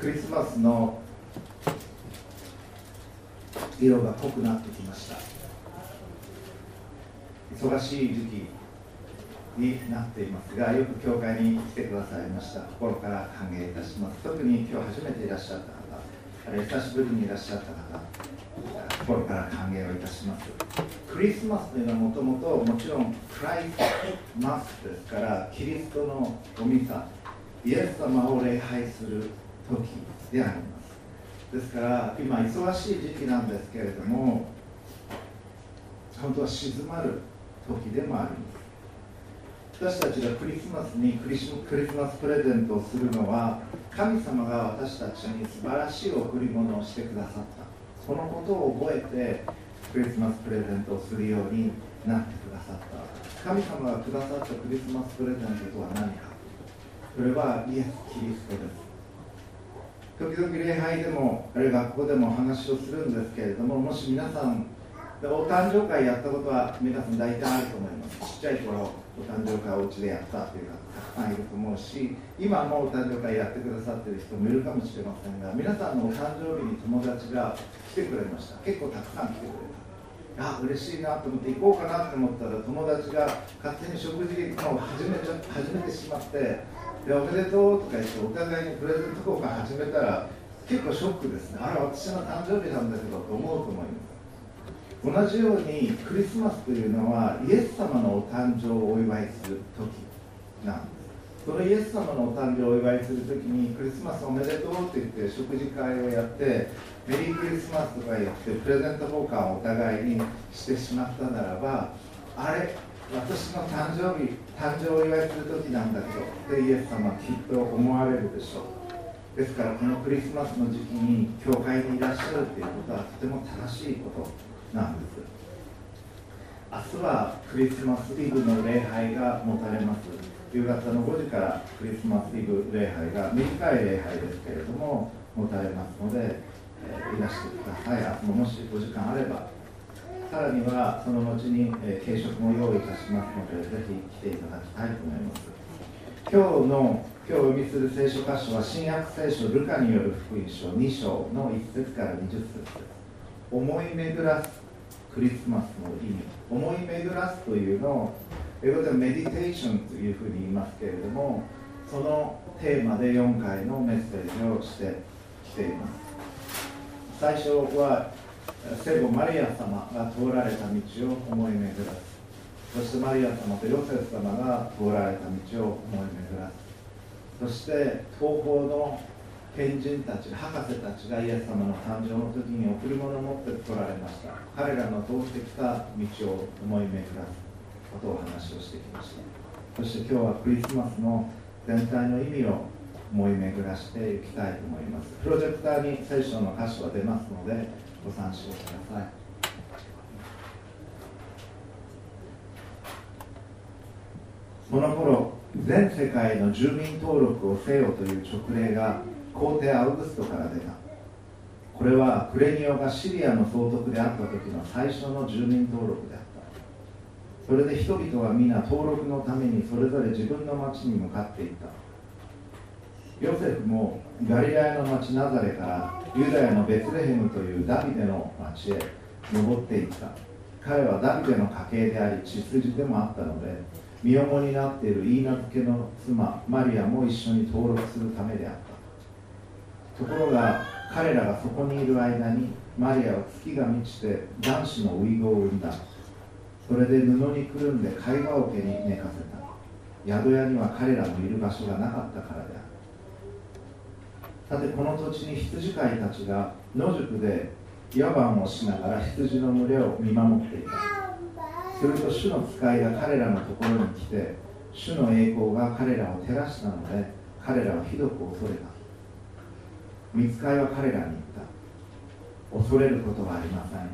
クリスマスの色が濃くなってきました。忙しい時期になっていますがよく教会に来てくださいました。心から歓迎いたします。特に今日初めていらっしゃった方あるいは久しぶりにいらっしゃった方心から歓迎をいたします。クリスマスというのはもともともちろんクライスマスですからキリストのおミサイエス様を礼拝する時であります。ですから今忙しい時期なんですけれども本当は静まる時でもあります。私たちがクリスマスにクリスマスプレゼントをするのは神様が私たちに素晴らしい贈り物をしてくださった。そのことを覚えてクリスマスプレゼントをするようになってくださった。神様がくださったクリスマスプレゼントとは何か。それはイエス・キリストです。時々礼拝でもあるいは学校でもお話をするんですけれどももし皆さんお誕生会やったことは皆さん大体あると思います。ちっちゃい頃お誕生会をお家でやったという方たくさんいると思うし今もお誕生会やってくださってる人もいるかもしれませんが皆さんのお誕生日に友達が来てくれました。結構たくさん来てくれた。あ嬉しいなと思って行こうかなと思ったら友達が勝手に食事を始めちゃ始めてしまってでおめでとうとか言ってお互いにプレゼント交換始めたら結構ショックですね。あら私の誕生日なんだけどと思うと思います。同じようにクリスマスというのはイエス様のお誕生をお祝いする時なんです。そのイエス様のお誕生をお祝いする時にクリスマスおめでとうって言って食事会をやってメリークリスマスとか言ってプレゼント交換をお互いにしてしまったならばあれ私の誕生日誕生をお祝いする時なんだけどってイエス様はきっと思われるでしょう。ですからこのクリスマスの時期に教会にいらっしゃるということはとても正しいことなんです。明日はクリスマスイブの礼拝が持たれます。夕方の5時からクリスマスイブ礼拝が短い礼拝ですけれども持たれますので、え、いらしてください。明日ももしお時間あればさらにはその後に、え、軽食も用意いたしますのでぜひ来ていただきたいと思います。今日の今日お読みする聖書箇所は新約聖書ルカによる福音書2章の1節から20節です。思い巡らすクリスマスの意味。思い巡らすというのを英語ではメディテーションというふうに言いますけれどもそのテーマで4回のメッセージをしてきています。最初は聖母マリア様が通られた道を思い巡らすそしてマリア様とヨセフ様が通られた道を思い巡らすそして東方の賢人たち博士たちがイエス様の誕生の時に贈り物を持って来られました。彼らの通ってきた道を思い巡らすことを話をしてきましたそして今日はクリスマスの全体の意味を思い巡らしていきたいと思います。プロジェクターに聖書の箇所は出ますのでご参照ください。この頃全世界の住民登録をせよという勅令が皇帝アウグストから出た。これはクレニオがシリアの総督であった時の最初の住民登録であった。それで人々は皆登録のためにそれぞれ自分の町に向かっていった。ヨセフもガリラヤの町ナザレからユダヤのベツレヘムというダビデの町へ登っていった。彼はダビデの家系であり血筋でもあったので身重になっているイーナ付けの妻マリアも一緒に登録するためであった。ところが彼らがそこにいる間にマリアは月が満ちて男子の遺言を産んだ。それで布にくるんで貝羽桶に寝かせた。宿屋には彼らのいる場所がなかったからであるさてこの土地に羊飼いたちが野宿で野蛮をしながら羊の群れを見守っていた。すると主の使いが彼らのところに来て主の栄光が彼らを照らしたので彼らはひどく恐れた。見つかいは彼らに言った。恐れることはありません。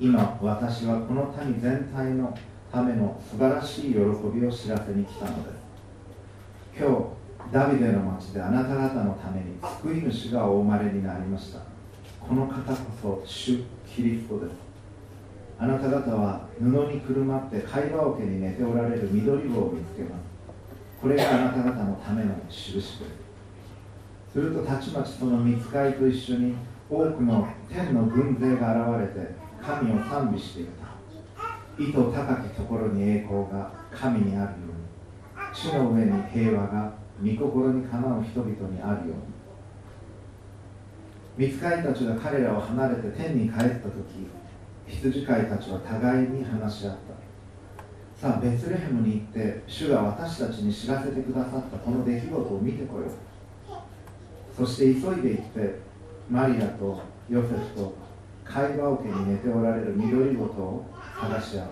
今私はこの民全体のための素晴らしい喜びを知らせに来たのです。今日ダビデの町であなた方のために救い主がお生まれになりました。この方こそ主キリストです。あなた方は布にくるまって貝羽桶に寝ておられる緑子を見つけます。これがあなた方のための印です。するとたちまちその見つかいと一緒に多くの天の軍勢が現れて神を賛美していた。意図高きところに栄光が神にあるように。地の上に平和が御心にかなう人々にあるように。見つかいたちが彼らを離れて天に帰った時羊飼いたちは互いに話し合った。さあベツレヘムに行って主が私たちに知らせてくださったこの出来事を見てこよう。そして急いで行ってマリアとヨセフと会話桶に寝ておられる緑ごとを探し合う。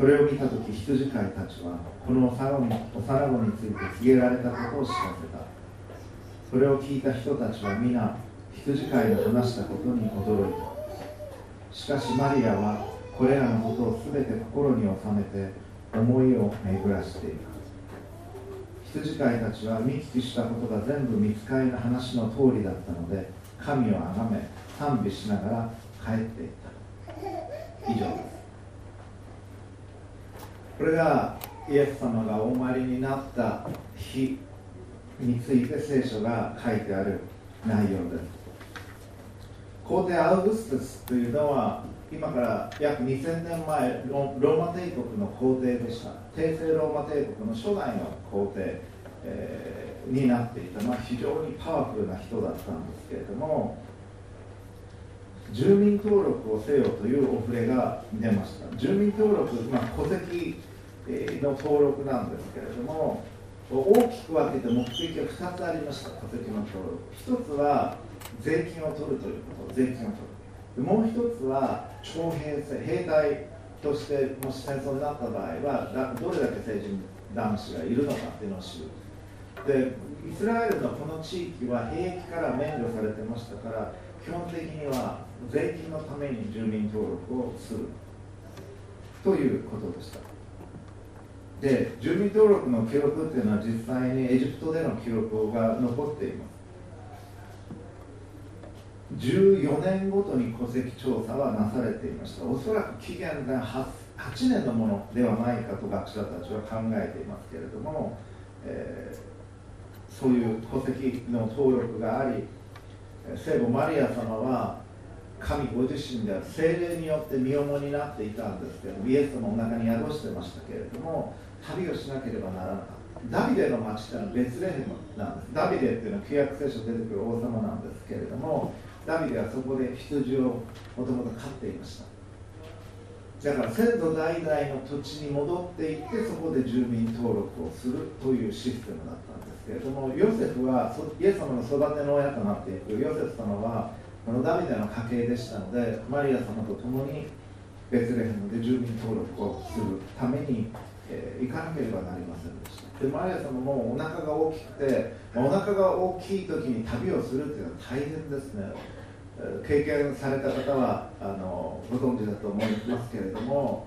それを見た時羊飼いたちはこの幼子について告げられたことを知らせた。それを聞いた人たちは皆羊飼いの話したことに驚いた。しかしマリアはこれらのことを全て心に収めて思いを巡らしていく。羊飼いたちは見聞きしたことが全部見つかりの話の通りだったので神をあがめ賛美しながら帰っていった。以上です。これがイエス様がお参りになった日について聖書が書いてある内容です。皇帝アウグストゥスというのは今から約2000年前ローマ帝国の皇帝でした。帝政ローマ帝国の初代の皇帝、えー、になっていた、まあ、非常にパワフルな人だったんですけれども住民登録をせよというお触れが出ました。住民登録、まあ、戸籍の登録なんですけれども大きく分けて目的が2つありました。戸籍の登録。1つは税金を取るということ税金を取る。もう一つは徴兵制兵隊としてもし戦争になった場合はどれだけ成人男子がいるのかっていうのを知る。でイスラエルのこの地域は兵役から免除されてましたから基本的には税金のために住民登録をする。ということでした。で住民登録の記録っていうのは実際にエジプトでの記録が残っています。14年ごとに戸籍調査はなされていました。おそらく期限が 8, 8年のものではないかと学者たちは考えていますけれども、えー、そういう戸籍の登録があり聖母マリア様は神ご自身である精霊によって身重になっていたんですけどイエスのお腹に宿してましたけれども旅をしなければならなかった。ダビデの町というのはベツレヘムなんです。ダビデっていうのは旧約聖書出てくる王様なんですけれどもダビデはそこで羊をもともと飼っていました。だから先祖代々の土地に戻っていってそこで住民登録をするというシステムだったんですけれどもヨセフはイエス様の育ての親となっていく。ヨセフ様はこのダビデの家系でしたのでマリア様と共にベツレヘムで住民登録をするために、えー、行かなければなりませんでした。でマリア様もお腹が大きくてお腹が大きい時に旅をするっていうのは大変ですね。経験された方はあのご存知だと思いますけれども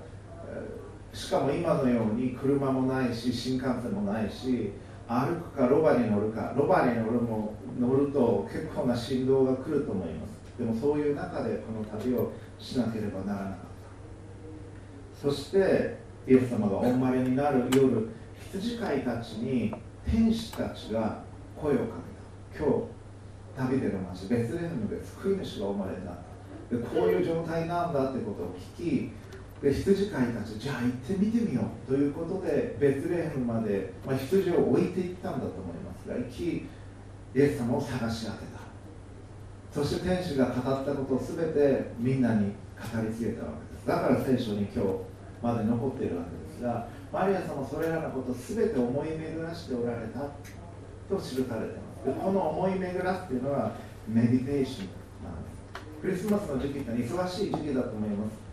しかも今のように車もないし新幹線もないし歩くかロバに乗るかロバに乗るも乗ると結構な振動が来ると思います。でもそういう中でこの旅をしなければならなかった。そしてイエス様がお生まれになる夜羊飼いたちに天使たちが声をかけた。今日ダビデの町ベツレヘムで救い主が生まれた。でこういう状態なんだってことを聞きで羊飼いたちじゃあ行ってみてみようということでベツレヘムまで、まあ、羊を置いていったんだと思いますが行きイエス様を探し当てた。そして天使が語ったことを全てみんなに語り継げたわけです。だから聖書に今日まで残っているわけですがマリア様それらのことを全て思い巡らしておられたと記されています。でこの思い巡らすっていうのはメディテーションなんです。クリスマスの時期って忙しい時期だと思います。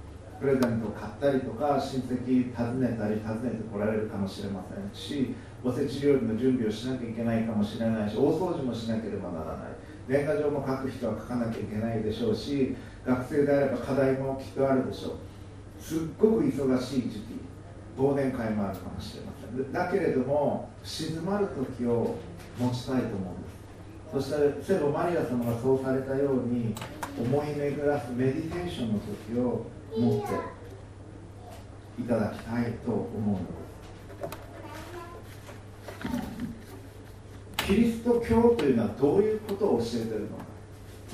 プレゼントを買ったりとか親戚訪ねたり訪ねてこられるかもしれませんしおせち料理の準備をしなきゃいけないかもしれないし大掃除もしなければならない。年賀状も書く人は書かなきゃいけないでしょうし学生であれば課題もきっとあるでしょう。すっごく忙しい時期忘年会もあるかもしれません。だけれども静まる時を持ちたいと思うんです。そして聖母マリア様がそうされたように思い巡らすメディテーションの時を持っていただきたいと思うのです。キリスト教というのはどういうことを教えてるのか。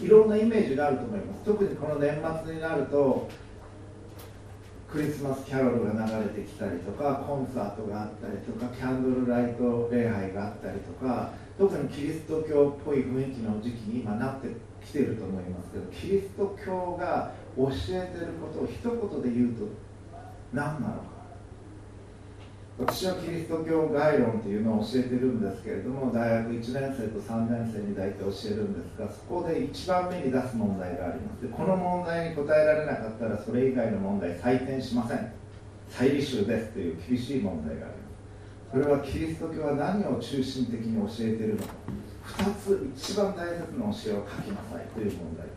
いろんなイメージがあると思います。特にこの年末になるとクリスマスキャロルが流れてきたりとかコンサートがあったりとかキャンドルライト礼拝があったりとか特にキリスト教っぽい雰囲気の時期に今なってきてると思いますけどキリスト教が教えてることを一言で言うと何なのか。私はキリスト教概論というのを教えてるんですけれども大学1年生と3年生に大体教えるんですがそこで一番目に出す問題があります。でこの問題に答えられなかったらそれ以外の問題採点しません。再履修ですという厳しい問題があります。それはキリスト教は何を中心的に教えてるのか。2つ一番大切な教えを書きなさいという問題で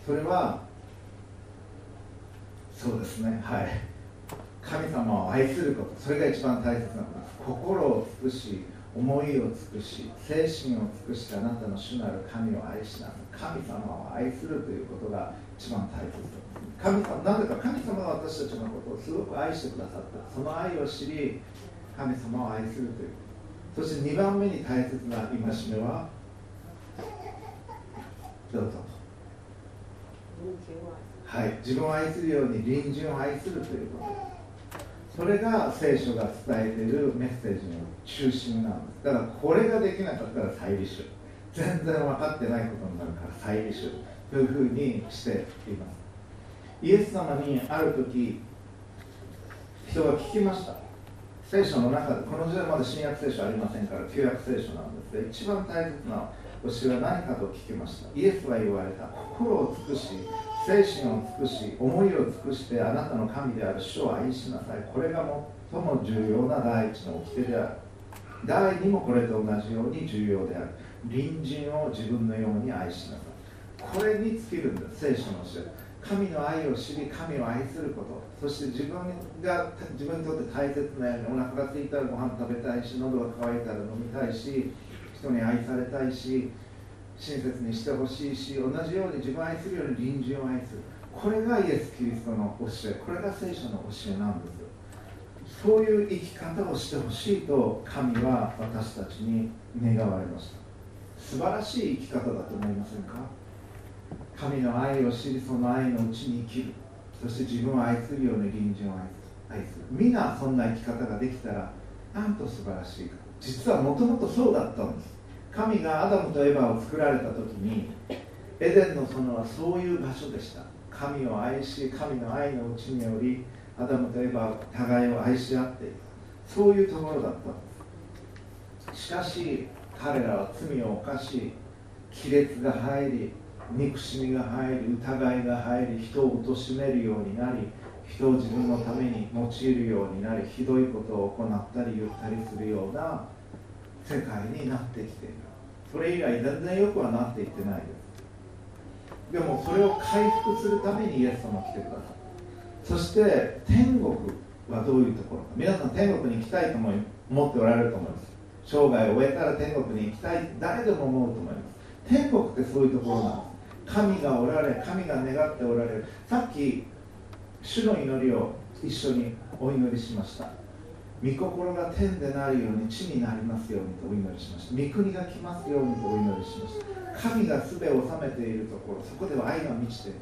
す。それはそうですね。はい。神様を愛することそれが一番大切なことです心を尽くし思いを尽くし精神を尽くしてあなたの。主なる神を愛しなさい神様を愛するということが一番大切です神様なぜか神様が私たちのことをすごく愛してくださったその。愛を知り神様を愛するというそして2番目に大切な戒めはどうぞ。はい。自分を愛するように隣人を愛するということ。それが聖書が伝えているメッセージの中心なんですだからこれができなかったら再履修全然分かってないことになるから再履修というふうにしています。イエス様にある時人が聞きました。聖書の中でこの時代まだ新約聖書ありませんから旧約聖書なんですが一番大切な教えは何かと聞きました。イエスは言われた。心を尽くし精神を尽くし思いを尽くしてあなたの神である主を愛しなさい。これが最も重要な第一の掟である。第二もこれと同じように重要である。隣人を自分のように愛しなさい。これに尽きるんです聖書の教え。神の愛を知り神を愛すること。そして自分が自分にとって大切なようにお腹が空いたらご飯食べたいし喉が渇いたら飲みたいし人に愛されたいし親切にしてほしいし同じように自分を愛するように隣人を愛する。これがイエス・キリストの教え。これが聖書の教えなんですそういう生き方をしてほしいと神は私たちに願われました。素晴らしい生き方だと思いませんか？神の愛を知りその愛のうちに生きる。そして自分を愛するように隣人を愛する。皆そんな生き方ができたらなんと素晴らしいか。実はもともとそうだったんです。神がアダムとエヴァを作られた時にエデンの園はそういう場所でした。神を愛し神の愛のうちによりアダムとエヴァは互いを愛し合っていた。そういうところだった。んですしかし彼らは罪を犯し亀裂が入り憎しみが入り疑いが入り人を貶めるようになり人を自分のために用いるようになりひどいことを行ったり言ったりするような世界になってきている。それ以来全然よくはなっていってないですでもそれを回復するためにイエス様来てくださいそして天国はどういうところか。皆さん天国に行きたいと思っておられると思います。生涯を終えたら天国に行きたい誰でも思うと思います。天国ってそういうところなんです。神がおられ神が願っておられる。さっき主の祈りを一緒にお祈りしました。御心が天でなるように地になりますようにとお祈りしました。御国が来ますようにとお祈りしました。神がすべを治めているところそこでは愛が満ちている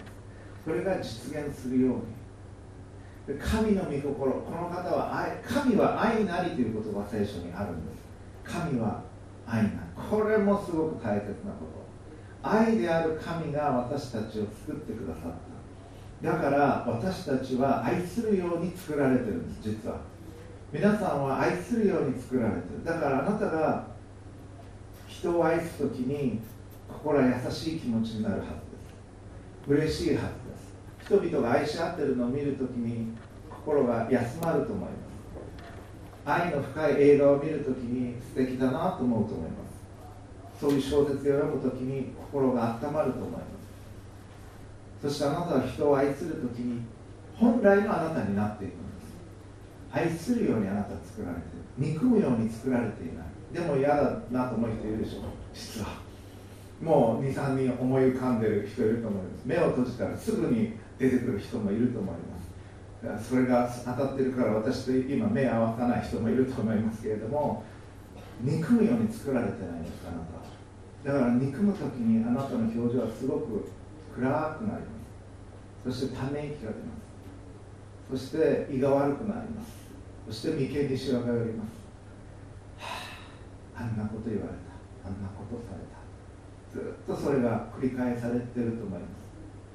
それが実現するように。神の御心この方は愛神は愛なりという言葉聖書にあるんです。神は愛なりこれもすごく大切なこと。愛である神が私たちを作ってくださった。だから私たちは愛するように作られてるんです実は。皆さんは愛するように作られてる。だからあなたが人を愛す時に心は優しい気持ちになるはずです。嬉しいはずです。人々が愛し合ってるのを見るときに心が休まると思います。愛の深い映画を見るときに素敵だなと思うと思います。そういう小説を読むときに心が温まると思います。そしてあなたは人を愛するときに本来のあなたになっていく愛するようにあなた作られてる。憎むように作られていない。でも嫌だなと思う人いるでしょ。実は。もう23人思い浮かんでる人いると思います。目を閉じたらすぐに出てくる人もいると思います。それが当たってるから私と今目合わさない人もいると思いますけれども憎むように作られてないんですあなただから憎む時にあなたの表情はすごく暗くなります。そしてため息が出ます。そして胃が悪くなります。そして眉間にしわが寄ります、はあ、あんなこと言われた。あんなことされた。ずっとそれが繰り返されてると思います。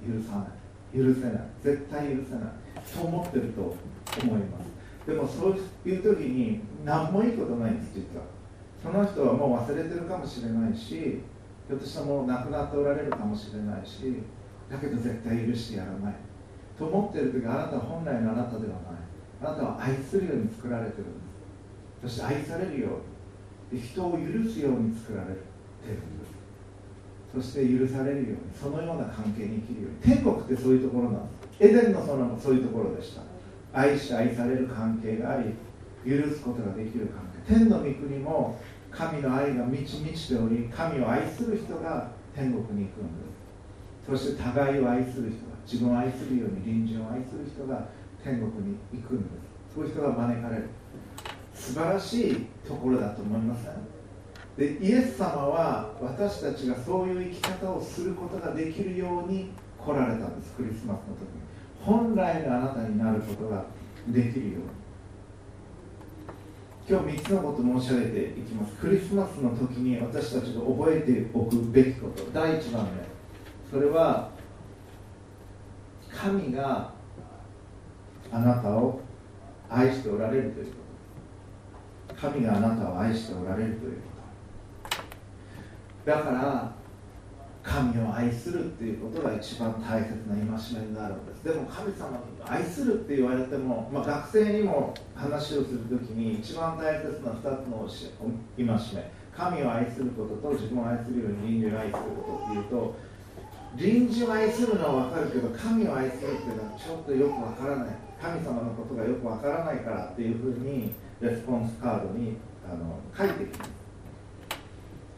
許さない。許せない。絶対許せない。そう思ってると思います。でもそういう時に何もいいことないんです実は。その人はもう忘れてるかもしれないしひょっとしたらもう亡くなっておられるかもしれないしだけど絶対許してやらない。と思ってる時あなたは本来のあなたではない。あなたは愛するように作られてるんです。そして愛されるように人を許すように作られてるんです。そして許されるようにそのような関係に生きるように。天国ってそういうところなんです。エデンの園もそういうところでした。愛し愛される関係があり許すことができる関係。天の御国も神の愛が満ち満ちており神を愛する人が天国に行くんです。そして互いを愛する人自分を愛するように隣人を愛する人が天国に行くんです。そういう人が招かれる。素晴らしいところだと思いません、でイエス様は私たちがそういう生き方をすることができるように来られたんです。クリスマスの時に。本来のあなたになることができるように。今日3つのこと申し上げていきます。クリスマスの時に私たちが覚えておくべきこと。第1番目。それは神があなたを愛しておられるということ。神があなたを愛しておられるということ。だから神を愛するっていうことが一番大切な戒めになるんです。でも神様を愛するって言われても、まあ、学生にも話をするときに一番大切な2つの戒め神を愛することと自分を愛するように人間を愛することっていうと隣人を愛するのは分かるけど神を愛するっていうのはちょっとよく分からない。神様のことがよく分からないからっていうふうにレスポンスカードにあの書いてきます。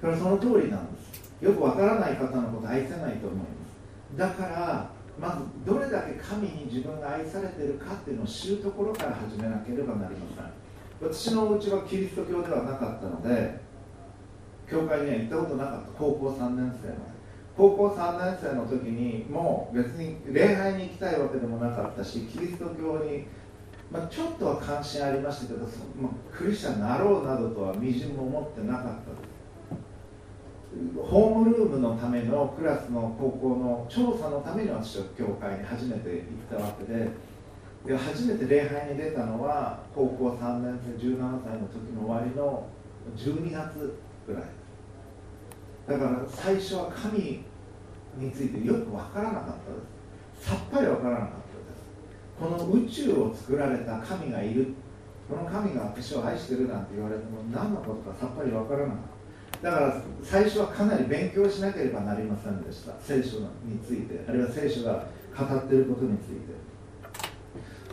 それその通りなんです。よくわからない方のこと愛せないと思います。だからまずどれだけ神に自分が愛されてるかっていうのを知るところから始めなければなりません。私のお家はキリスト教ではなかったので教会には行ったことなかった。高校3年生まで。高校3年生の時にもう別に礼拝に行きたいわけでもなかったしキリスト教に、まあ、ちょっとは関心ありましたけど、まあ、クリスチャンになろうなどとはみじんも思ってなかった。ホームルームのためのクラスの高校の調査のために私は教会に初めて行ったわけでで初めて礼拝に出たのは高校3年生17歳の時の終わりの12月ぐらい。だから最初は神についてよく分からなかったです。さっぱり分からなかったですこの宇宙を作られた神がいるこの神が私を愛してるなんて言われても何のことかさっぱり分からなかった。だから最初はかなり勉強しなければなりませんでした聖書についてあるいは聖書が語っていることについて。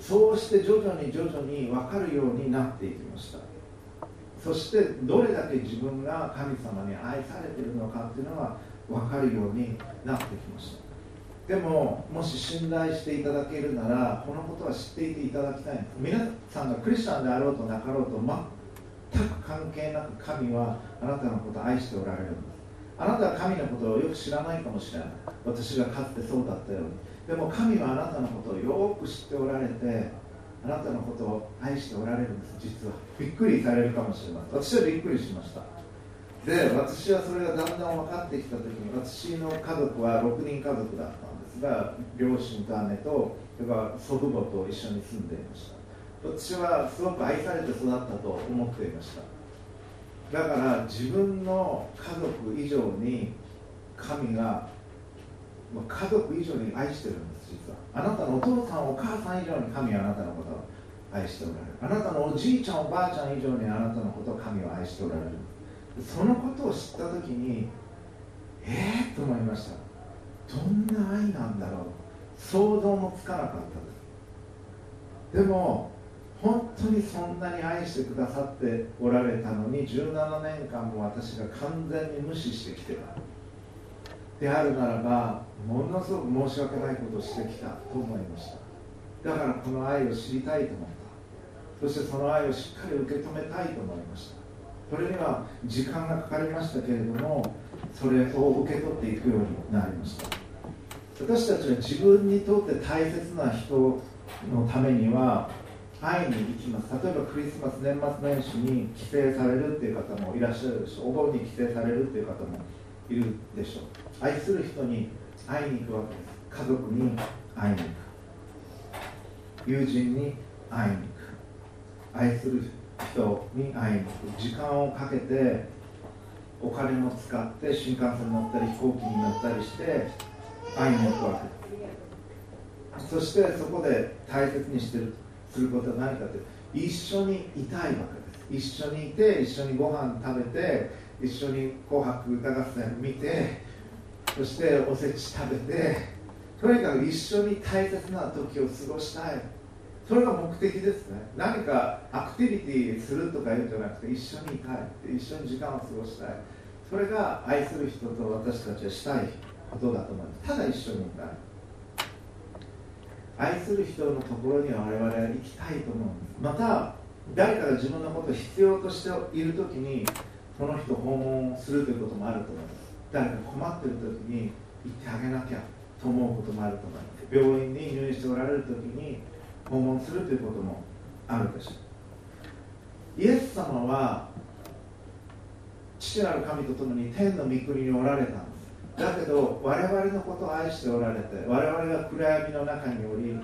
そうして徐々に徐々に分かるようになっていきました。そしてどれだけ自分が神様に愛されているのかっていうのが分かるようになってきました。でももし信頼していただけるならこのことは知っていていただきたいんです。皆さんがクリスチャンであろうとなかろうと全く関係なく神はあなたのことを愛しておられるんです。あなたは神のことをよく知らないかもしれない。私がかつてそうだったように。でも神はあなたのことをよく知っておられてあなたのことを愛しておられるんです。実は。びっくりされるかもしれません。私はびっくりしました。で私はそれがだんだん分かってきた時に私の家族は6人家族だったんですが両親と姉とそれから祖父母と一緒に住んでいました。私はすごく愛されて育ったと思っていました。だから自分の家族以上に神が家族以上に愛してるんです実は。あなたのお父さんお母さん以上に神はあなたのことを愛しておられる。あなたのおじいちゃんおばあちゃん以上にあなたのことを神は愛しておられる。そのことを知った時にええー、と思いました。どんな愛なんだろう。想像もつかなかったです。でも本当にそんなに愛してくださっておられたのに17年間も私が完全に無視してきてた。であるならばものすごく申し訳ないことをしてきたと思いました。だからこの愛を知りたいと思った。そしてその愛をしっかり受け止めたいと思いました。これには時間がかかりましたけれどもそれを受け取っていくようになりました。私たちは自分にとって大切な人のためには会いに行きます。例えばクリスマス年末年始に帰省されるっていう方もいらっしゃるでしょ。お盆に帰省されるっていう方もいるでしょう。愛する人に会いに行くわけです。家族に会いに行く。友人に会いに行く。愛する人に会いに行く。時間をかけてお金も使って新幹線に乗ったり飛行機に乗ったりして会いに行くわけそしてそこで大切にしてるすることは何かという。と一緒にいたいわけです。一緒にいて一緒にご飯食べて一緒に「紅白歌合戦」見てそしておせち食べてとにかく一緒に大切な時を過ごしたい。それが目的ですね。何かアクティビティするとか言うんじゃなくて一緒にいたい。一緒に時間を過ごしたい。それが愛する人と私たちはしたいことだと思います。ただ一緒にいたい。愛する人のところには我々は行きたいと思うんです。また誰かが自分のことを必要としている時にこの人訪問するということもあると思います。誰か困っている時に行ってあげなきゃと思うこともあると思います。病院に入院しておられる時に訪問するということもあるでしょう。イエス様は父なる神と共に天の御国におられたんです。だけど我々のことを愛しておられて我々が暗闇の中におり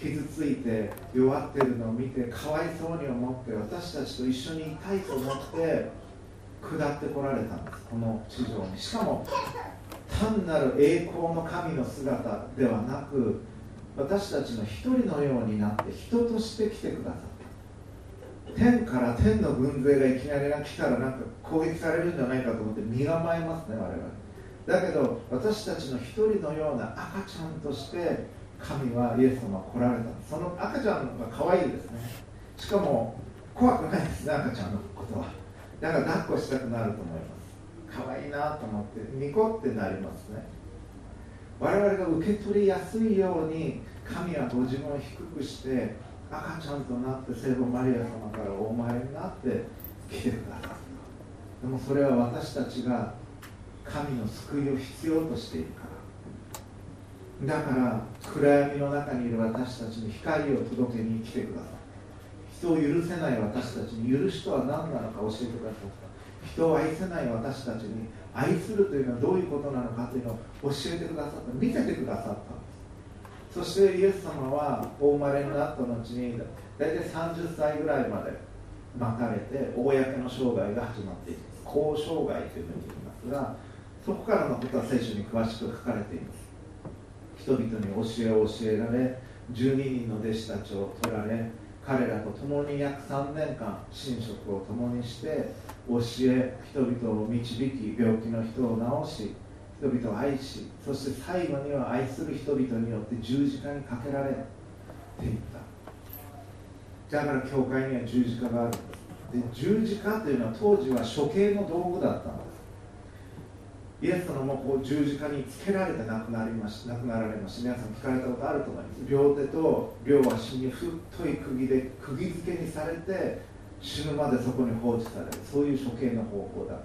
傷ついて弱っているのを見てかわいそうに思って私たちと一緒にいたいと思って下ってこられたんですこの地上に。しかも単なる栄光の神の姿ではなく私たちの一人のようになって人として来てくださった。天から天の軍勢がいきなり来たらなんか攻撃されるんじゃないかと思って身構えますね我々。だけど私たちの一人のような赤ちゃんとして神はイエス様は来られた。その赤ちゃんが可愛いですね。しかも怖くないですね赤ちゃんのことは。だから抱っこしたくなると思います。可愛いなと思ってニコってなりますね。我々が受け取りやすいように神はご自分を低くして赤ちゃんとなって聖母マリア様からお生まれになって来てくださった。でもそれは私たちが神の救いを必要としているから。だから暗闇の中にいる私たちに光を届けに来てください人を許せない私たちに許しとは何なのか教えてくださった。人を愛せない私たちに愛するというのはどういうことなのかというのを教えてくださった。見せてくださった。んですそしてイエス様はお生まれになった後に大体30歳ぐらいまで待たれて公の生涯が始まっています。公生涯というふうに言いますがそこからのことは聖書に詳しく書かれています。人々に教えを教えられ12人の弟子たちを取られ彼らと共に約3年間寝食を共にして教え人々を導き病気の人を治し人々を愛しそして最後には愛する人々によって十字架にかけられていった。だから教会には十字架があるで十字架というのは当時は処刑の道具だったんですイエス様もこう十字架につけられて亡くなりまし亡くなられました。皆さん聞かれたことあると思います。両手と両足に太い釘で釘付けにされて死ぬまでそこに放置される。そういう処刑の方法だ。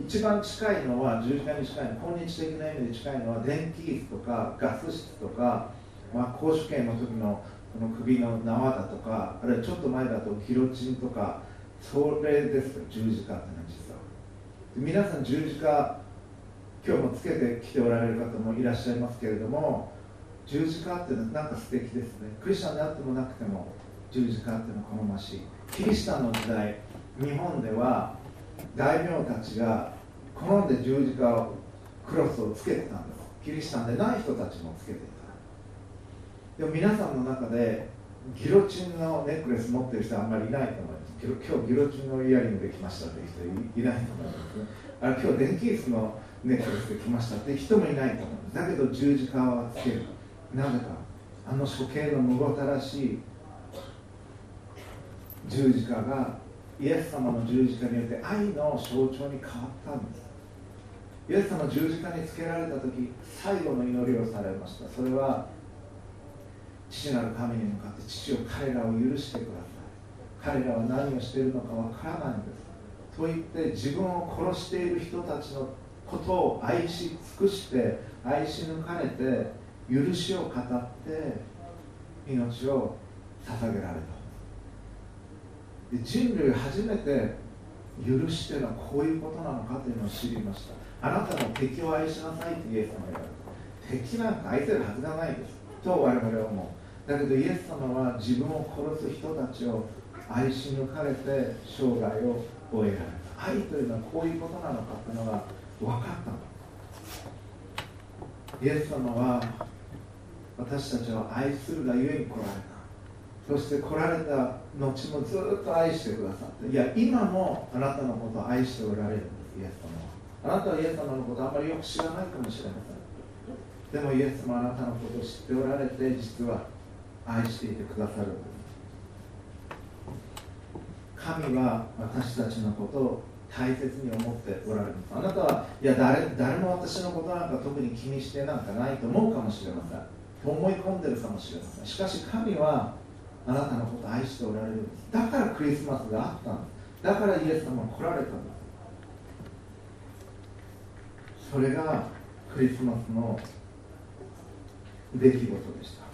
一番近いのは十字架に近いの今日的な意味で近いのは電気椅子とかガス室とか、まあ、公主権の時のこの首の縄だとかあるいはちょっと前だとギロチンとかそれですよ。十字架っていうのは実は。皆さん十字架今日もつけてきておられる方もいらっしゃいますけれども十字架っていうのはなんか素敵ですね。クリスチャンであってもなくても十字架っていうのは好ましい。キリシタンの時代日本では大名たちが好んで十字架をクロスをつけてたんです。キリシタンでない人たちもつけてた。でも皆さんの中でギロチンのネックレス持ってる人はあんまりいないと思います。今日ギロチンのイヤリングできましたっていう人いないと思います。ねあ今日電気椅子のネックレスできましたって人もいないと思う。んだけど十字架はつける。なぜかあの処刑のむごたらしい十字架がイエス様の十字架によって愛の象徴に変わったんです。イエス様十字架につけられた時最後の祈りをされました。それは父なる神に向かって父を彼らを許してください。彼らは何をしているのかわからないんです。と言って自分を殺している人たちのことを愛し尽くして愛し抜かれて許しを語って命を捧げられた。で人類初めて許してのはこういうことなのかというのを知りました。あなたの敵を愛しなさいってイエス様が言われた。敵なんか愛せるはずがないです。と我々は思う。だけどイエス様は自分を殺す人たちを愛し抜かれて生涯を終えられた愛というのはこういうことなのかというのが分かったのイエス様は私たちを愛するがゆえに来られたそして来られた後もずっと愛してくださっていや今もあなたのことを愛しておられるんですイエス様はあなたはイエス様のことあまりよく知らないかもしれませんでもイエス様はあなたのことを知っておられて実は愛していてくださるんです。神は私たちのことを大切に思っておられますあなたはいや誰誰も私のことなんか特に気にしてなんかないと思うかもしれません。思い込んでるかもしれません。しかし神はあなたのことを愛しておられるんです。だからクリスマスがあったんです。だからイエス様が来られたんですそれがクリスマスの出来事でした。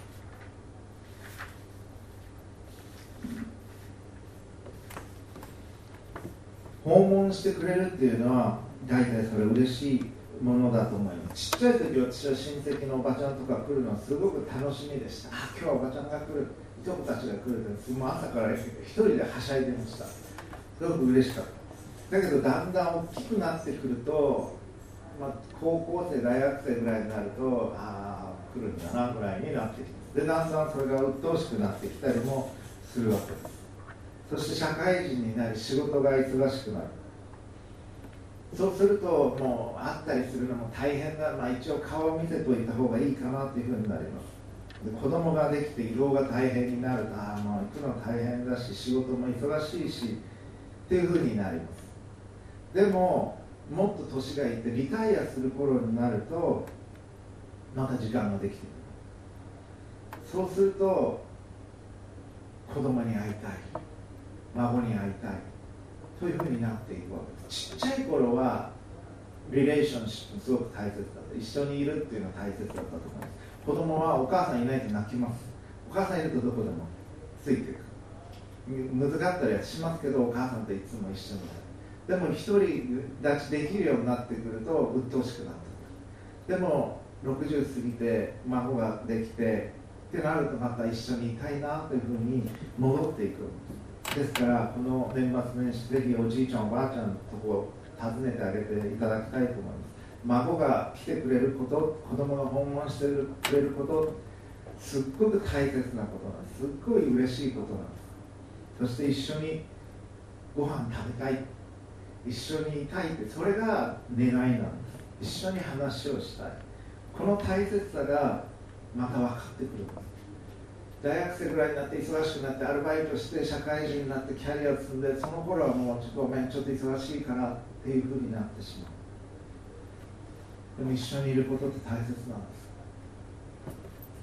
訪問してくれるっていうのは大体それ嬉しいものだと思います。ちっちゃい時私は親戚のおばちゃんとか来るのはすごく楽しみでした。あ。今日はおばちゃんが来る。いとこたちが来るってもう朝から一人ではしゃいでました。すごく嬉しかった。だけどだんだん大きくなってくると、まあ、高校生大学生ぐらいになるとああ来るんだなぐらいになってきますでだんだんそれが鬱陶しくなってきたりもするわけですそして社会人になり仕事が忙しくなる。そうするともう会ったりするのも大変だ、まあ、一応顔を見せといた方がいいかなというふうになります。で子供ができて移動が大変になる。とああもう行くの大変だし仕事も忙しいしっていうふうになります。でももっと年がいってリタイアする頃になるとまた時間ができてくる。そうすると子供に会いたい。孫に会いたい。というふうになっていくわけです。ちっちゃい頃はリレーションシップすごく大切だった。一緒にいるっていうのは大切だったと思います。子供はお母さんいないと泣きます。お母さんいるとどこでもついていく。難かったりはしますけどお母さんといつも一緒になる。でも一人立ちできるようになってくると鬱陶しくなってくる。でも60過ぎて孫ができてってなるとまた一緒にいたいなというふうに戻っていくです。ですからこの年末年始ぜひおじいちゃんおばあちゃんのとこを訪ねてあげていただきたいと思います。孫が来てくれること子供が訪問してくれることすっごく大切なことなんです。すっごい嬉しいことなんです。そして一緒にご飯食べたい。一緒にいたいってそれが願いなんです。一緒に話をしたい。この大切さがまた分かってくるんです。大学生ぐらいになって忙しくなってアルバイトして社会人になってキャリアを積んでその頃はもうちょっとごめんちょっと忙しいからっていうふうになってしまう。でも一緒にいることって大切なんです。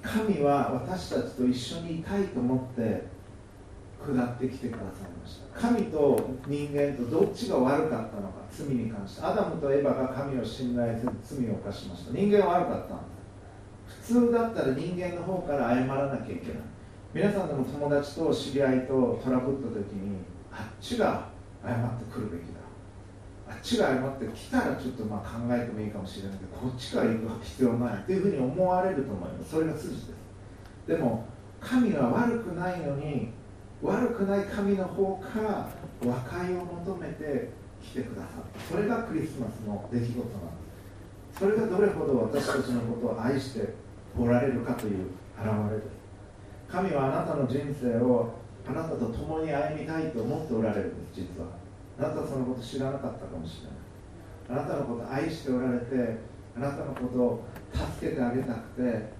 神は私たちと一緒にいたいと思って下ってきてくださいました。神と人間とどっちが悪かったのか罪に関して。アダムとエバが神を信頼せず罪を犯しました。人間は悪かったんです。普通だったら人間の方から謝らなきゃいけない。皆さんでも友達と知り合いとトラブった時にあっちが謝ってくるべきだ。あっちが謝ってきたらちょっとまあ考えてもいいかもしれないけどこっちから行く必要ないというふうに思われると思います。それが筋です。でも神は悪くないのに悪くない神の方から和解を求めて来てくださった。それがクリスマスの出来事なんです。それがどれほど私たちのことを愛しておられるかという現れです。神はあなたの人生をあなたと共に歩みたいと思っておられるんです実は。あなたはそのこと知らなかったかもしれない。あなたのことを愛しておられてあなたのことを助けてあげたくて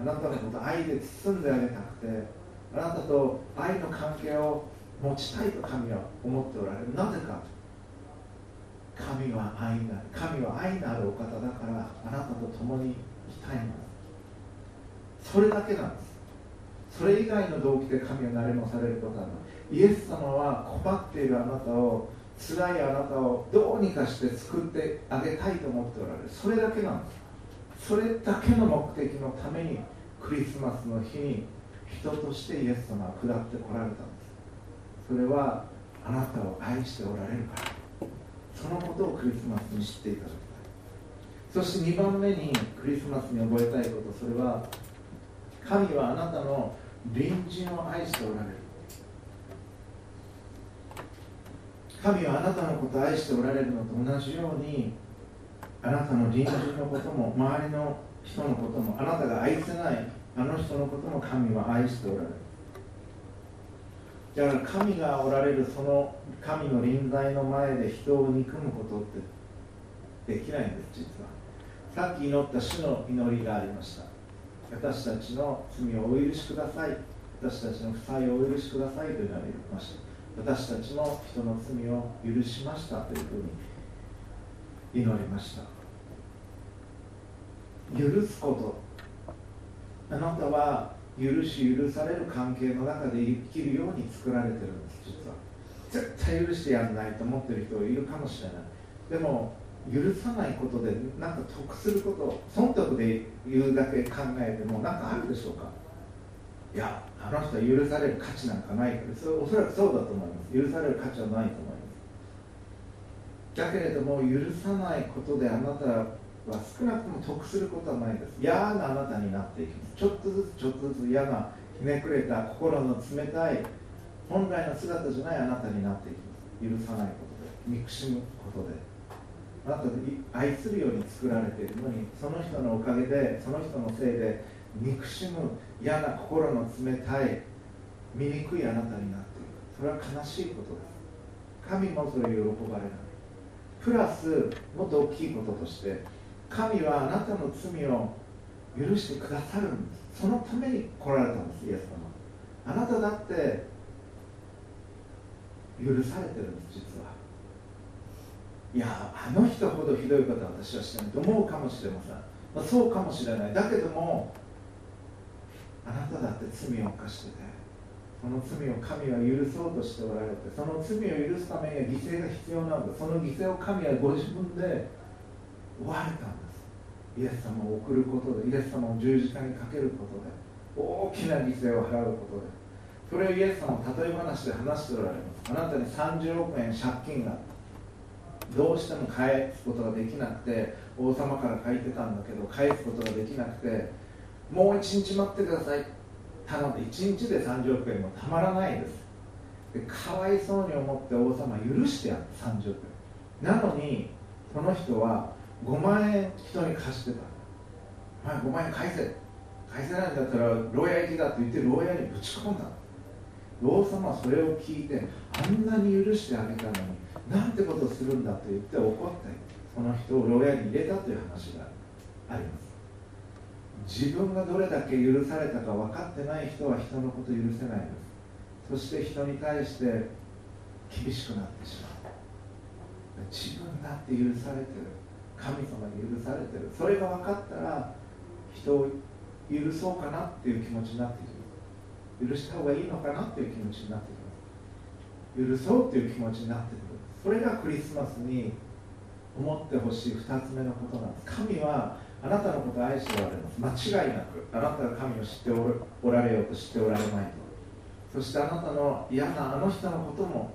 あなたのことを愛で包んであげたくてあなたと愛の関係を持ちたいと神は思っておられる。なぜか。神は愛なる。神は愛のあるお方だからあなたと共にいたいんですそれだけなんです。それ以外の動機で神を慣れもされることはない。イエス様は困っているあなたを辛いあなたをどうにかして救ってあげたいと思っておられる。それだけなんです。それだけの目的のためにクリスマスの日に人としてイエス様は下ってこられたんです。それはあなたを愛しておられるから。そのことをクリスマスに知っていただきたいそして2番目にクリスマスに覚えたいことそれは神はあなたの隣人を愛しておられる。神はあなたのことを愛しておられるのと同じようにあなたの隣人のことも周りの人のこともあなたが愛せないあの人のことも神は愛しておられる。だから神がおられるその神の臨在の前で人を憎むことってできないんです実は。さっき祈った主の祈りがありました。私たちの罪をお許しください。私たちの負債をお許しくださいというのを言いました。私たちも人の罪を許しました。というふうに祈りました。許すこと。あなたは許し許される関係の中で生きるように作られてるんです実は。絶対許してやんないと思ってる人いるかもしれない。でも許さないことで何か得すること損得で言うだけ考えても何かあるでしょうか。いやあの人は許される価値なんかないから。それおそらくそうだと思います。許される価値はないと思います。だけれども許さないことであなたはは少なくとも得することはないです。嫌なあなたになっていきます。ちょっとずつちょっとずつ嫌なひねくれた心の冷たい本来の姿じゃないあなたになっていきます。許さないことで憎しむことで。あなた愛するように作られているのにその人のおかげでその人のせいで憎しむ嫌な心の冷たい醜いあなたになっているそれは悲しいことです。神もそれ喜ばれない。プラスもっと大きいこととして神はあなたの罪を許してくださるんです。そのために来られたんです。イエス様。あなただって許されてるんです実は。いやあの人ほどひどいことは私はしてないと思うかもしれません、まあ、そうかもしれない。だけどもあなただって罪を犯しててその罪を神は許そうとしておられてその罪を許すためには犠牲が必要なんだ。その犠牲を神はご自分で追われたんです。イエス様を送ることでイエス様を十字架にかけることで大きな犠牲を払うことでそれをイエス様例え話で話しておられます。あなたに30億円借金がどうしても返すことができなくて王様から借りてたんだけど返すことができなくてもう1日待ってください。頼んで1日で30億円もたまらないです。でかわいそうに思って王様許してやる30億円。なのにその人は5万円人に貸してた。お前5万円返せ。返せないんだったら牢屋行きだって言って牢屋にぶち込んだ王様はそれを聞いてあんなに許してあげたのになんてことするんだと言って怒ってその人を牢屋に入れたという話があります。自分がどれだけ許されたか分かってない人は人のこと許せないです。そして人に対して厳しくなってしまう。自分だって許されてる。神様に許されてる。それが分かったら人を許そうかなっていう気持ちになってきます。許した方がいいのかなっていう気持ちになってきます。許そうっていう気持ちになってくる。それがクリスマスに思ってほしい2つ目のことなんです。神はあなたのことを愛しておられます。間違いなく。あなたが神を知っておられようと知っておられまいと。そしてあなたの嫌なあの人のことも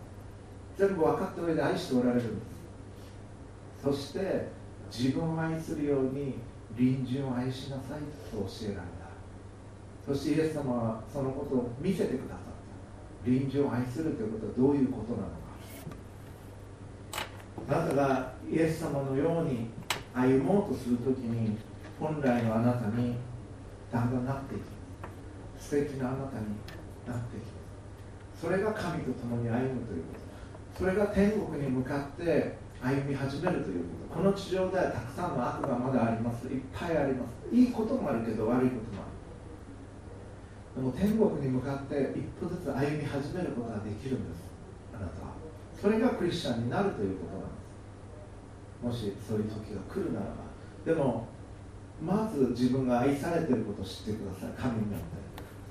全部分かった上で愛しておられるんです。そして自分を愛するように隣人を愛しなさいと教えられた。そしてイエス様はそのことを見せてくださった。隣人を愛するということはどういうことなのか。あなたがイエス様のように歩もうとするときに本来のあなたにだんだんなっていきます素敵なあなたになっていきますそれが神と共に歩むということ。それが天国に向かって歩み始めるということ。この地上ではたくさんの悪がまだあります。いっぱいあります。いいこともあるけど悪いこともある。でも天国に向かって一歩ずつ歩み始めることができるんです。あなたは。それがクリスチャンになるということなんです。もしそういう時が来るならば。でもまず自分が愛されてることを知ってください。神によって。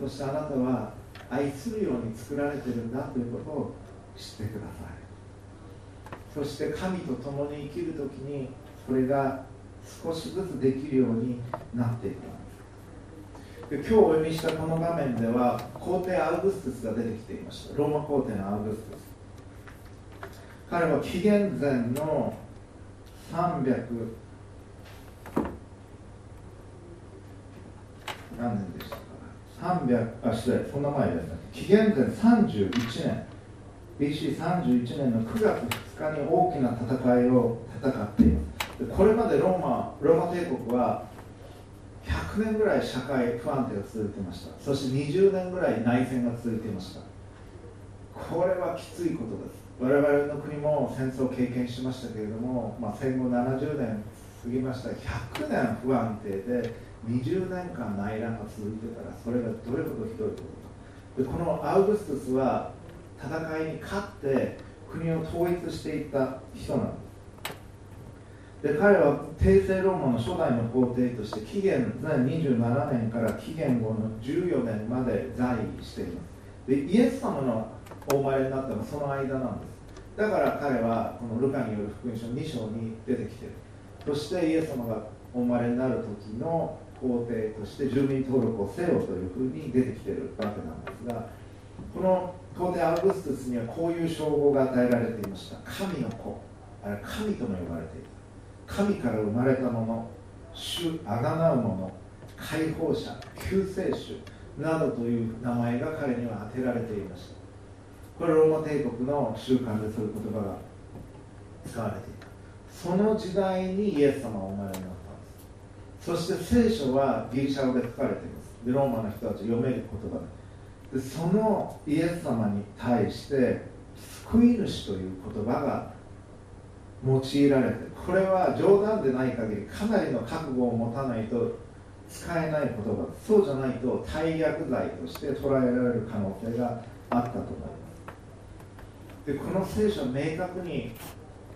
そしてあなたは愛するように作られてるんだということを知ってください。そして神と共に生きる時にこれが少しずつできるようになっていく。で今日お読みしたこの場面では皇帝アウグストゥスが出てきていました。ローマ皇帝のアウグストゥス。彼は紀元前の300何年でしたか300あ失礼そんな前ですね。紀元前31年。BC31 年の9月日に大きな戦いを戦っています。でこれまでローマローマ帝国は100年ぐらい社会不安定が続いていました。そして20年ぐらい内戦が続いていました。これはきついことです。我々の国も戦争を経験しましたけれども、まあ、戦後70年過ぎました。100年不安定で20年間内乱が続いてたらそれがどれほどひどいことか。でこのアウグストゥスは戦いに勝って国を統一していった人なんですで彼は帝政ローマの初代の皇帝として紀元前27年から紀元後の14年まで在位しています。でイエス様のお生まれになったのはその間なんです。だから彼はこのルカによる福音書2章に出てきてる。そしてイエス様がお生まれになる時の皇帝として住民登録をせよというふうに出てきてるわけなんですがこの皇帝アウグストゥスにはこういう称号が与えられていました。神の子。あれ神とも呼ばれていた神から生まれたもの。主あがなうもの。解放者救世主などという名前が彼には当てられていました。これローマ帝国の習慣でそういう言葉が使われていた。その時代にイエス様はお生まれになったんです。そして聖書はギリシャ語で書かれています。でローマの人たち読める言葉でそのイエス様に対して救い主という言葉が用いられてこれは冗談でない限りかなりの覚悟を持たないと使えない言葉そうじゃないと大逆罪として捉えられる可能性があったと思います。でこの聖書は明確に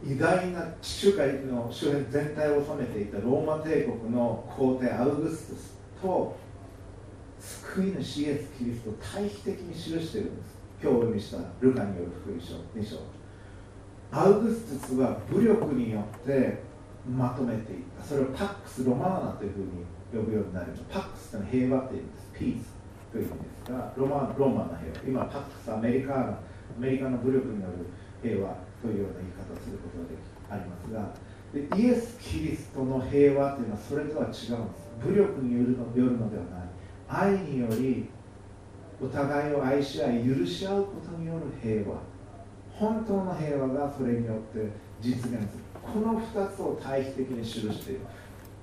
偉大な地中海の周辺全体を治めていたローマ帝国の皇帝アウグストスと救い主イエス・キリストを対比的に記しているんです今日お読みしたルカによる福音書2章アウグストゥスは武力によってまとめていったそれをパックス・ロマーナというふうに呼ぶようになりました。パックスというのは平和という意味ですピースという意味ですがロマローマの平和今パックスアメリカアメリカの武力による平和というような言い方をすることができありますがでイエス・キリストの平和というのはそれとは違うんです。武力によるのよるのではない愛によりお互いを愛し合い許し合うことによる平和。本当の平和がそれによって実現する。この2つを対比的に記している。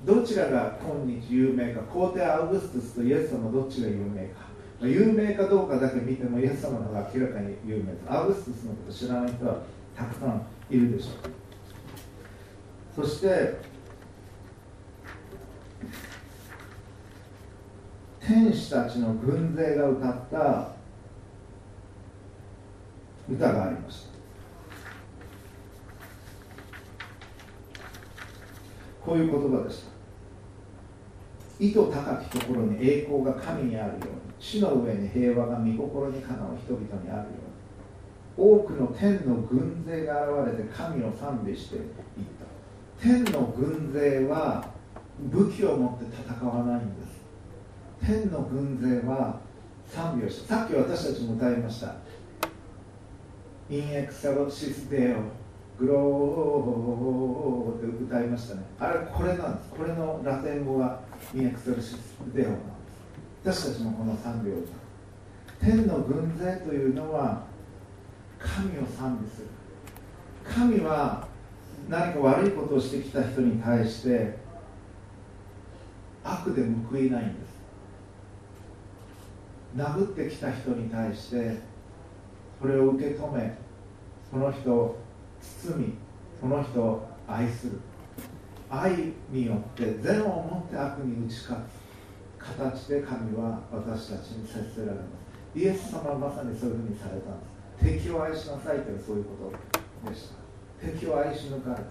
どちらが今日有名か皇帝アウグストゥスとイエス様どっちが有名か。有名かどうかだけ見てもイエス様の方が明らかに有名ですアウグストゥスのこと知らない人はたくさんいるでしょう。そして天使たちの軍勢が歌った歌がありました。こういう言葉でした。意図高きところに栄光が神にあるように地の上に平和が御心にかなう人々にあるように多くの天の軍勢が現れて神を賛美していった。天の軍勢は武器を持って戦わないんです。天の軍勢は賛美をしたさっき私たちも歌いました。インエクサロシスデオグローって歌いましたね。あれこれなんです。これのラテン語はミエクセルシスデオなんです。私たちもこの賛美を歌う天の軍勢というのは神を賛美する。神は何か悪いことをしてきた人に対して悪で報いないんです。殴ってきた人に対してそれを受け止めその人を包みその人を愛する。愛によって善をもって悪に打ち勝つ。形で神は私たちに接せられます。イエス様はまさにそういうふうにされたんです。敵を愛しなさいというそういうことでした。敵を愛し抜かれた。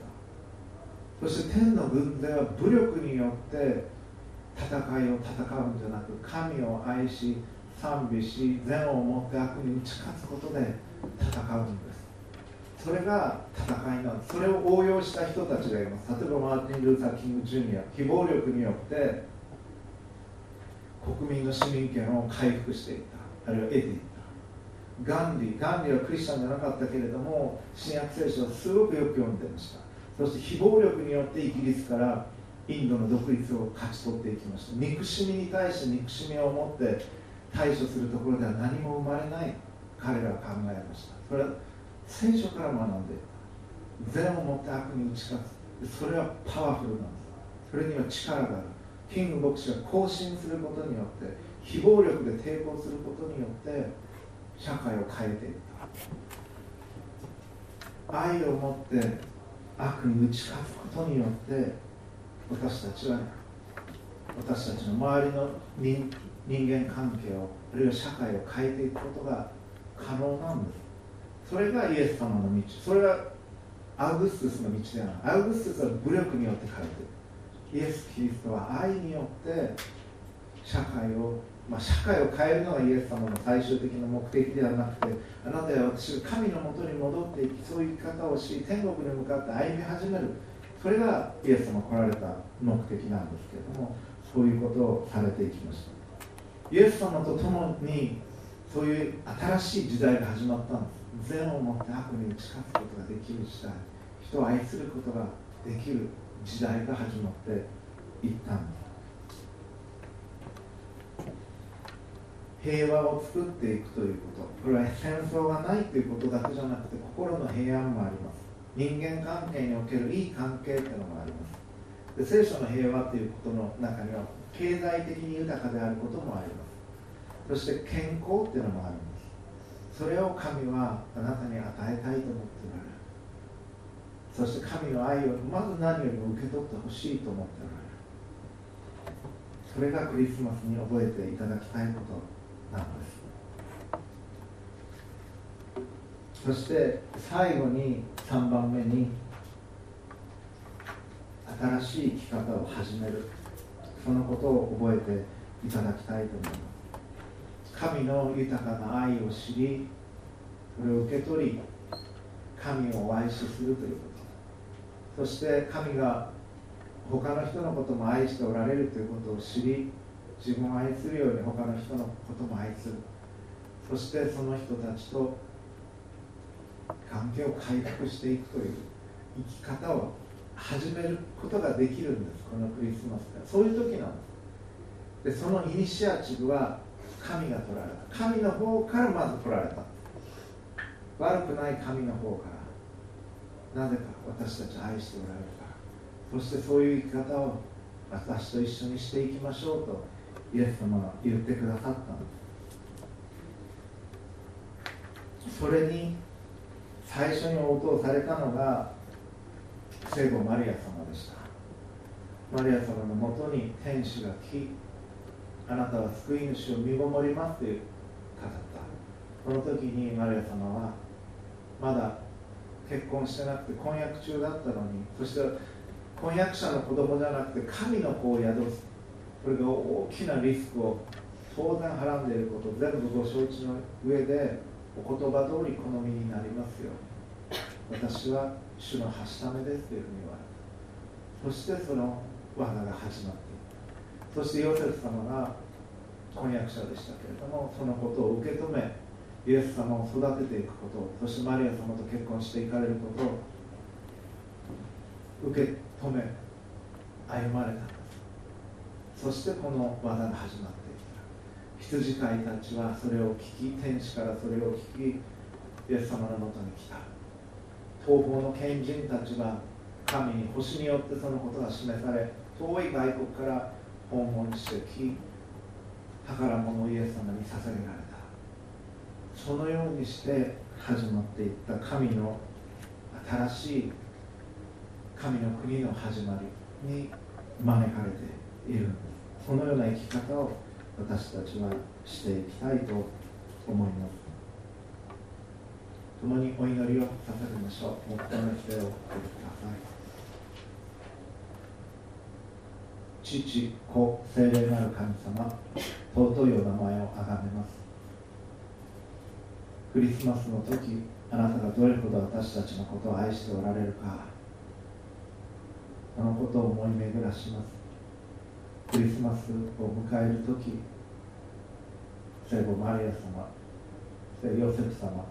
そして天の軍勢は武力によって戦いを戦うんじゃなく神を愛し賛美し善をもって悪に打ち勝つことで戦うんです。それが戦いなんです。それを応用した人たちがいます。例えばマーティン・ルーサー・キング・ジュニア非暴力によって国民の市民権を回復していった。あるいは得ていった。ガンディガンディはクリスチャンじゃなかったけれども新約聖書をすごくよく読んでました。そして非暴力によってイギリスからインドの独立を勝ち取っていきました。憎しみに対して憎しみを持って対処するところでは何も生まれない彼らは考えました。それは聖書から学んで善を持って悪に打ち勝つ。それはパワフルなんです。それには力がある。キング牧師が行進することによって非暴力で抵抗することによって社会を変えていった。愛を持って悪に打ち勝つことによって私たちは私たちの周りの人人間関係をあるいは社会を変えていくことが可能なんです。それがイエス様の道。それはアウグストゥスの道ではない。アウグストゥスは武力によって変えてイエス・キリストは愛によって社会を、まあ、社会を変えるのがイエス様の最終的な目的ではなくてあなたや私が神のもとに戻っていきそういう生き方をし天国に向かって歩み始める。それがイエス様来られた目的なんですけれどもそういうことをされていきました。イエス様と共にそういう新しい時代が始まったんです善を持って悪に打ち勝つことができる時代。人を愛することができる時代が始まっていったんです平和を作っていくということ。これは戦争がないということだけじゃなくて心の平安もあります。人間関係におけるいい関係っていうのもあります。で聖書の平和ということの中には経済的に豊かであることもあります。そして健康っていうのもあるんです。それを神はあなたに与えたいと思っておられる。そして神の愛をまず何よりも受け取ってほしいと思っておられる。それがクリスマスに覚えていただきたいことなのです。そして最後に3番目に新しい生き方を始める。そのことを覚えていただきたいと思います。神の豊かな愛を知りそれを受け取り神をお愛しするということ。そして神が他の人のことも愛しておられるということを知り自分を愛するように他の人のことも愛する。そしてその人たちと関係を回復していくという生き方を始めることができるんですこのクリスマスでそういう時なんです。でそのイニシアチブは神が取られた。神の方からまず取られた。悪くない神の方から。なぜか私たち愛しておられるから。そしてそういう生き方を私と一緒にしていきましょうとイエス様は言ってくださったんです。それに最初に応答されたのが聖母マリア様でした。マリア様のもとに天使が来あなたは救い主を身ごもりますという語った。この時にマリア様はまだ結婚してなくて婚約中だったのにそして婚約者の子供じゃなくて神の子を宿す。これが大きなリスクを当然はらんでいること全部ご承知の上でお言葉通り好みになりますよ。私は主のはしためですというふうに言われたそしてその罠が始まっていったそしてヨセフ様が婚約者でしたけれどもそのことを受け止めイエス様を育てていくことそしてマリア様と結婚していかれることを受け止め歩まれた。そしてこの技が始まっていった羊飼いたちはそれを聞き天使からそれを聞きイエス様のもとに来た。東方の賢人たちは神に星によってそのことが示され遠い外国から訪問してき宝物をイエス様に捧げられた。そのようにして始まっていった神の新しい神の国の始まりに招かれている。そのような生き方を私たちはしていきたいと思います。共にお祈りを捧げましょう。黙祷の手をお送りください。父子聖霊なる神様尊いお名前をあがめます。クリスマスの時あなたがどれほど私たちのことを愛しておられるかこのことを思い巡らします。クリスマスを迎える時聖母マリア様聖ヨセフ様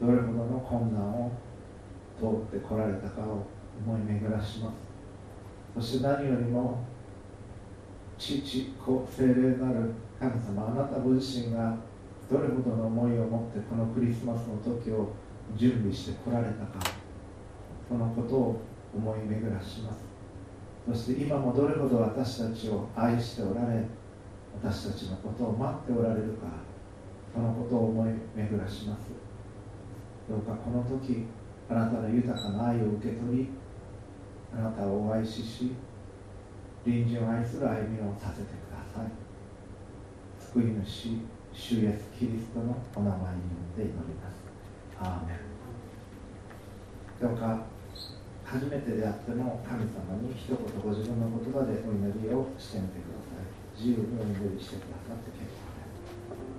どれほどの困難を通ってこられたかを思い巡らします。そして何よりも父子精霊なる神様あなたご自身がどれほどの思いを持ってこのクリスマスの時を準備してこられたかそのことを思い巡らしますそして今もどれほど私たちを愛しておられ私たちのことを待っておられるかそのことを思い巡らします。どうかこの時あなたの豊かな愛を受け取りあなたをお愛しし隣人を愛する歩みをさせてください。救い主主イエスキリストのお名前によって祈ります。アーメン。どうか初めてであっても神様に一言ご自分の言葉でお祈りをしてみてください。自由にお祈りしてくださって結構